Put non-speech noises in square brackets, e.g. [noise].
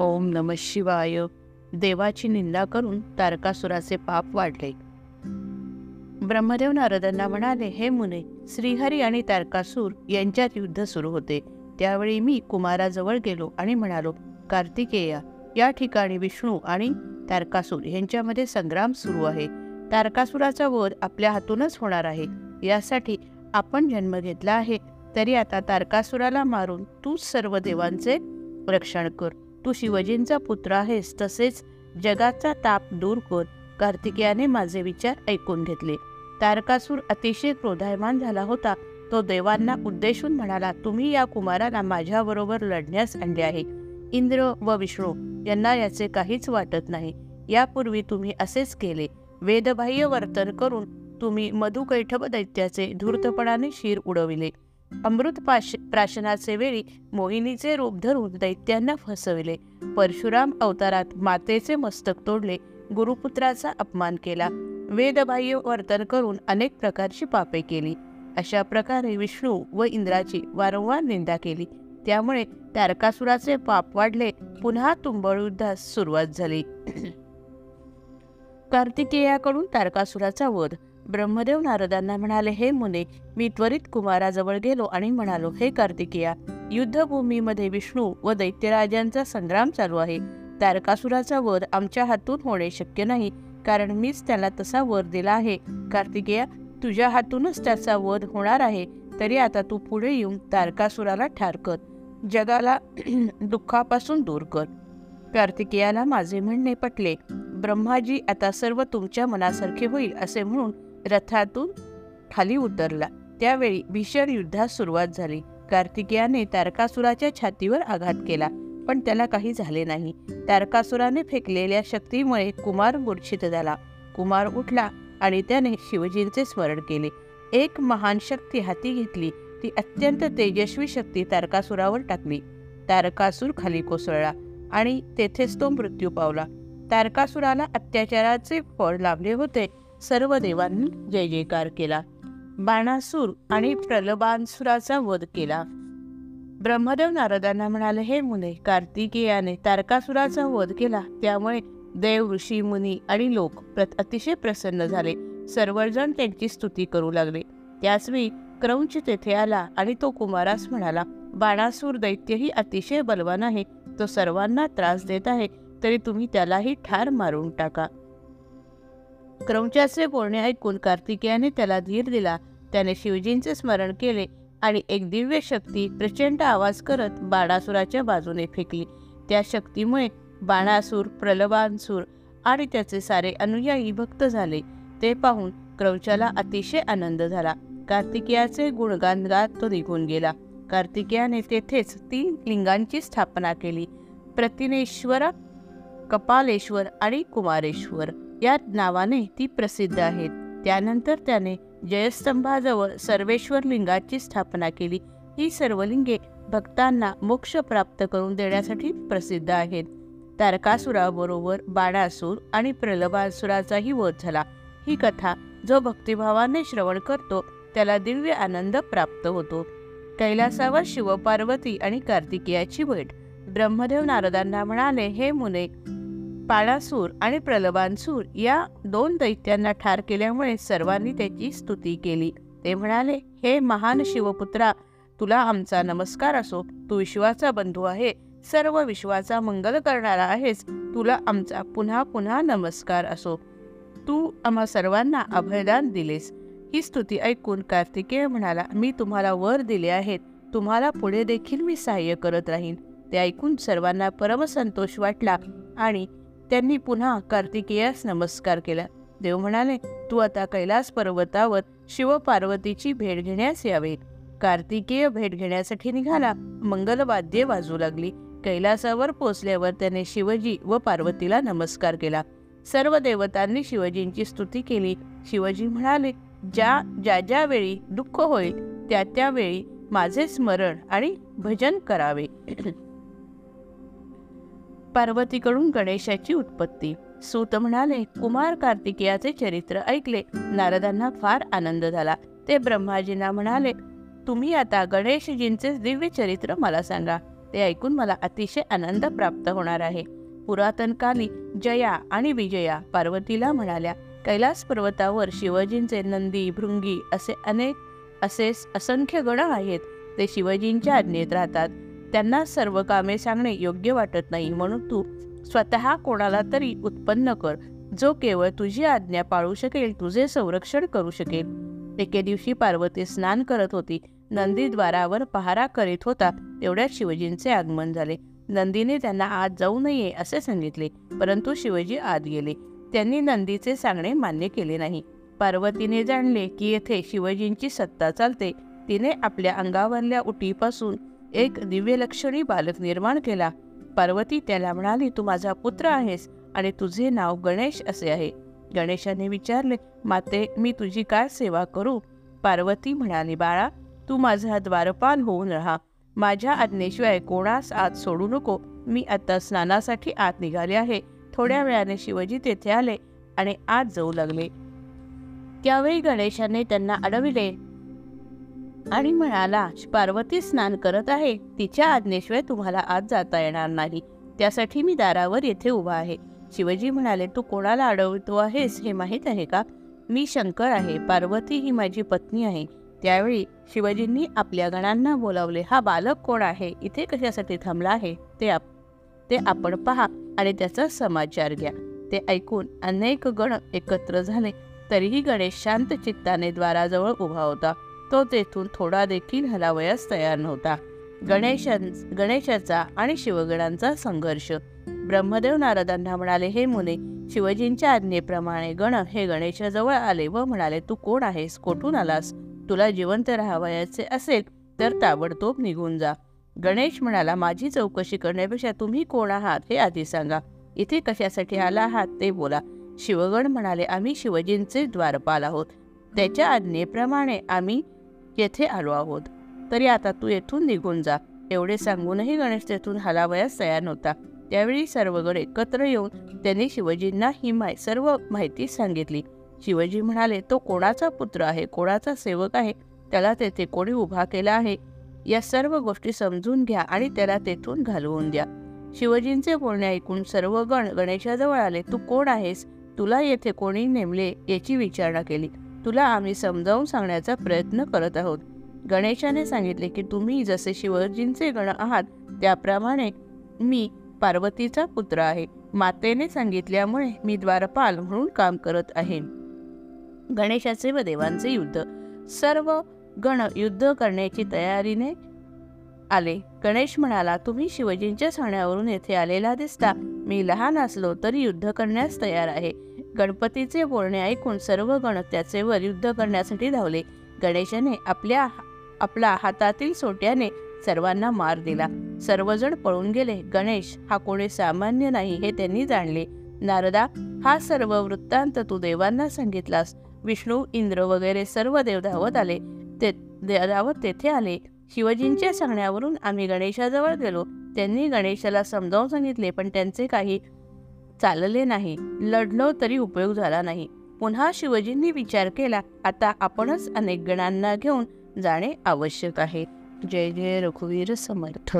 ओम नम शिवाय. देवाची निंदा करून तारकासुराचे पाप वाढले. ब्रह्मदेव नारदांना म्हणाले हे मुने श्रीहरी आणि तारकासूर यांच्यात युद्ध सुरू होते. त्यावेळी मी कुमाराजवळ गेलो आणि म्हणालो कार्तिकेया या ठिकाणी विष्णू आणि तारकासूर यांच्यामध्ये संग्राम सुरू आहे. तारकासुराचा वध आपल्या हातूनच होणार आहे. यासाठी आपण जन्म घेतला आहे तरी आता तारकासुराला मारून तूच सर्व देवांचे रक्षण कर. तू शिवजींचा पुत्र आहेस तसेच जगाचा ताप दूर कर. कार्तिकेयाने माझे विचार ऐकून घेतले. तारकासूर अतिशय क्रोधायमान झाला होता. तो देवांना उद्देशून म्हणाला तुम्ही या कुमाराला माझ्याबरोबर लढण्यास आणले आहे. इंद्र व विष्णू यांना याचे काहीच वाटत नाही. यापूर्वी तुम्ही असेच केले. वेदबाह्य वर्तन करून तुम्ही मधुकैठव दैत्याचे धूर्तपणाने शिर उडविले. अमृत प्राशनाचे वेळी मोहिनीचे रूप धरून दैत्यांना फसविले. परशुराम अवतारात मातेचे मस्तक तोडले गुरुपुत्राचा अपमान केला. वेदबाह्य वर्तन करून अनेक प्रकारची पापे केली. अशा प्रकारे विष्णू व इंद्राची वारंवार निंदा केली. त्यामुळे तारकासुराचे पाप वाढले पुन्हा तुंबळ युद्धास सुरुवात झाली. [clears throat] कार्तिकेयाकडून तारकासुराचा वध ब्रह्मदेव नारदांना म्हणाले हे मुने मी त्वरित कुमाराजवळ गेलो आणि म्हणालो हे कार्तिकेया युद्धभूमीमध्ये विष्णू व दैत्यराजांचा संग्राम चालू आहे. तारकासुराचा वध आमच्या हातून होणे शक्य नाही कारण मीच त्याला तसा वर दिला आहे. कार्तिकेया तुझ्या हातूनच त्याचा वध होणार आहे तरी आता तू पुढे येऊन तारकासुराला ठार कर. जगाला [clears throat] दुःखापासून दूर कर. कार्तिकेयाला माझे म्हणणे पटले. ब्रह्माजी आता सर्व तुमच्या मनासारखे होईल असे म्हणून रथातून खाली उतरला. त्यावेळी भीषण युद्धास सुरुवात झाली. कार्तिकेयाने तारकासुराच्या छातीवर आघात केला पण त्याला काही झाले नाही. तारकासुराने फेकलेल्या शक्तीमुळे कुमार मूर्छित झाला. कुमार उठला आणि त्याने शिवजींचे स्मरण केले. एक महान शक्ती हाती घेतली. ती अत्यंत तेजस्वी शक्ती तारकासुरावर टाकली. तारकासूर खाली कोसळला आणि तेथेच तो मृत्यू पावला. तारकासुराला अत्याचाराचे फळ लाभले होते. सर्व देवांनी जय जयकार केला. बाणासूर आणि प्रलबानसुराचा वध केला. ब्रह्मदेव नारदांना म्हणाले हे मुने कार्तिकेयाने तारकासुराचा वध केला. त्यामुळे देव ऋषी मुनी आणि लोक प्रत अतिशय प्रसन्न झाले. सर्वजण त्यांची स्तुती करू लागले. त्याचवेळी क्रौंच तेथे आला आणि तो कुमारास म्हणाला बाणासूर दैत्यही अतिशय बलवान आहे. तो सर्वांना त्रास देत आहे. तरी तुम्ही त्यालाही ठार मारून टाका. क्रौंचाचे बोलणे ऐकून कार्तिकेयाने त्याला धीर दिला. त्याने शिवजींचे स्मरण केले आणि एक दिव्य शक्ती प्रचंड आवाज करत बाणासुराच्या बाजूने फेकली. त्या शक्तीमुळे बाणासूर प्रलबानसूर आणि त्याचे सारे अनुयायी भक्त झाले. ते पाहून क्रौचाला अतिशय आनंद झाला. कार्तिकेयाचे गुणगान गात तो निघून गेला. कार्तिकेयाने तेथेच तीन लिंगांची स्थापना केली. प्रतिनेश्वर कपालेश्वर आणि कुमारेश्वर. या नावाने ती प्रसिद्ध आहेत. त्यानंतर त्याने जयस्तंभाजवळ सर्वेश्वर लिंगाची स्थापना केली. ही सर्व लिंगे भक्तांना मोक्ष प्राप्त करून देण्यासाठी प्रसिद्ध आहेत. तारकासुराबरोबर बाणासूर आणि प्रलभासुराचाही वध झाला. ही कथा जो भक्तिभावाने श्रवण करतो त्याला दिव्य आनंद प्राप्त होतो. कैलासावर शिवपार्वती आणि कार्तिकेयाची भेट. ब्रह्मदेव नारदांना म्हणाले हे मुने पाळासूर आणि प्रलबानसूर या दोन दैत्यांना ठार केल्यामुळे सर्वांनी त्याची स्तुती केली. ते म्हणाले हे महान शिवपुत्रा तुला आमचा नमस्कार असो. तू विश्वाचा बंधू आहे. सर्व विश्वाचा मंगल करणारा आहेस. तुला आमचा पुन्हा पुन्हा नमस्कार असो. तू आम्हा सर्वांना अभयदान दिलेस. ही स्तुती ऐकून कार्तिकेय म्हणाला मी तुम्हाला वर दिले आहेत. तुम्हाला पुढे देखील मी सहाय्य करत राहीन. ते ऐकून सर्वांना परमसंतोष वाटला आणि त्यांनी पुन्हा कार्तिकेयास नमस्कार केला. देव म्हणाले तू आता कैलास पर्वतावर शिवपार्वतीची भेट घेण्यास यावे कार्तिकेय भेट घेण्यासाठी निघाला. मंगलवाद्ये वाजू लागली. कैलासावर पोचल्यावर त्याने शिवजी व पार्वतीला नमस्कार केला. सर्व देवतांनी शिवजींची स्तुती केली. शिवजी म्हणाले ज्या ज्या ज्या वेळी दुःख होईल त्या त्यावेळी माझे स्मरण आणि भजन करावे. पार्वतीकडून गणेशाची उत्पत्ती. सूत म्हणाले कुमार कार्तिकेयाचे चरित्र ऐकले नारदांना फार आनंद झाला. ते ब्रह्माजींना म्हणाले तुम्ही आता गणेशजींचे दिव्य चरित्र मला सांगा. ते ऐकून मला अतिशय आनंद प्राप्त होणार आहे. पुरातन काली जया आणि विजया पार्वतीला म्हणाल्या कैलास पर्वतावर शिवजींचे नंदी भृंगी असे अनेक असे असंख्य गण आहेत. ते शिवजींच्या आज्ञेत राहतात. त्यांना सर्व कामे सांगणे योग्य वाटत नाही. म्हणून तू स्वतः कोणाला तरी उत्पन्न कर. जो केवळ तुझी आज्ञा पाळू शकेल तुझे संरक्षण करू शकेल. एके दिवशी पार्वती स्नान करत होती. नंदी द्वारावर पहारा करीत होता. तेवढ्यात शिवजींचे आगमन झाले. नंदीने त्यांना आत जाऊ नये असे सांगितले परंतु शिवजी आत गेले. त्यांनी नंदीचे सांगणे मान्य केले नाही. पार्वतीने जाणले की येथे शिवजींची सत्ता चालते. तिने आपल्या अंगावरल्या उटीपासून एक दिव्यलक्षणी बालक निर्माण केला. पार्वती त्याला म्हणाली तू माझा पुत्र आहेस आणि तुझे नाव गणेश असे आहे. गणेशाने विचारले माते मी तुझी काय सेवा करू? पार्वती म्हणाली बाळा तू माझा द्वारपाल होऊन राहा. माझ्या आज्ञेशिवाय कोणास आत सोडू नको. मी आता स्नानासाठी आत निघाले आहे. थोड्या वेळाने शिवजी तेथे आले आणि आत जाऊ लागले. त्यावेळी गणेशाने त्यांना अडविले. आणि म्हणाला पार्वती स्नान करत आहे. तिच्या आज्ञेशिवाय तुम्हाला आत जाता येणार नाही. त्यासाठी मी दारावर येथे उभा आहे. शिवजी म्हणाले तू कोणाला अडवतो आहेस हे माहीत आहे का? मी शंकर आहे. पार्वती ही माझी पत्नी आहे. त्यावेळी शिवजींनी आपल्या गणांना बोलावले हा बालक कोण आहे? इथे कशासाठी थांबला आहे? ते आप ते आपण पहा आणि त्याचा समाचार घ्या. ते ऐकून अनेक गण एकत्र झाले. तरीही गणेश शांत चित्ताने द्वाराजवळ उभा होता. तो तेथून थोडा देखील हलावयास तयार नव्हता. गणेशां गणेशाचा आणि शिवगणांचा संघर्ष. ब्रह्मदेव नारदांना म्हणाले हे मुने शिवजींच्या आज्ञेप्रमाणे गण हे गणेशाजवळ आले व म्हणाले तू कोण आहेस? कोठून आलास? तुला जिवंत राहावयाचे असेल तर ताबडतोब निघून जा. गणेश म्हणाला माझी चौकशी करण्यापेक्षा तुम्ही कोण आहात हे आधी सांगा. इथे कशासाठी आला आहात ते बोला. शिवगण म्हणाले आम्ही शिवजींचे द्वारपाल आहोत. त्याच्या आज्ञेप्रमाणे आम्ही येथे आलो आहोत. तरी आता तू येथून निघून जा. एवढे सांगूनही गणेश तेथून हलावयास तयार नव्हता. त्यावेळी सर्वगण एकत्र येऊन त्यांनी शिवजींना ही माय सर्व माहिती सांगितली. शिवजी म्हणाले तो कोणाचा पुत्र आहे? कोणाचा सेवक आहे? त्याला तेथे कोणी उभा केला आहे? या सर्व गोष्टी समजून घ्या आणि त्याला तेथून घालवून द्या. शिवजींचे बोलणे ऐकून सर्व गण गणेशाजवळ आले. तू कोण आहेस? तुला येथे कोणी नेमले याची विचारणा केली. तुला आम्ही समजावून सांगण्याचा प्रयत्न करत आहोत. गणेशाने सांगितले की तुम्ही जसे शिवजींचे गण आहात त्याप्रमाणे मी पार्वतीचा पुत्र आहे. मातेने सांगितल्यामुळे मी द्वारपाल म्हणून काम करत आहे. गणेशाचे व देवांचे युद्ध. सर्व गण युद्ध करण्याची तयारीने आले. गणेश म्हणाला तुम्ही शिवजींच्या सांगण्यावरून येथे आलेला दिसता. मी लहान असलो तरी युद्ध करण्यास तयार आहे. गणपतीचे बोलणे ऐकून सर्व गण त्याचे वर युद्ध करण्यासाठी धावले. गणेशाने आपल्या आपला हातातील सोट्याने सर्वांना मार दिला. सर्वजण पळून गेले. गणेश हा कोणी सामान्य नाही हे त्यांनी जाणले. नारदा हा सर्व वृत्तांत तू देवांना सांगितलास. विष्णू इंद्र वगैरे सर्व देव धावत आले. ते धावत तेथे आले. शिवजींच्या सांगण्यावरून आम्ही गणेशाजवळ गेलो. त्यांनी गणेशाला समजावून सांगितले पण त्यांचे काही चालले नाही. लढलो तरी उपयोग झाला नाही. पुन्हा शिवजींनी विचार केला आता आपणच अनेक गणांना घेऊन जाणे आवश्यक आहे. जय जय रघुवीर समर्थ.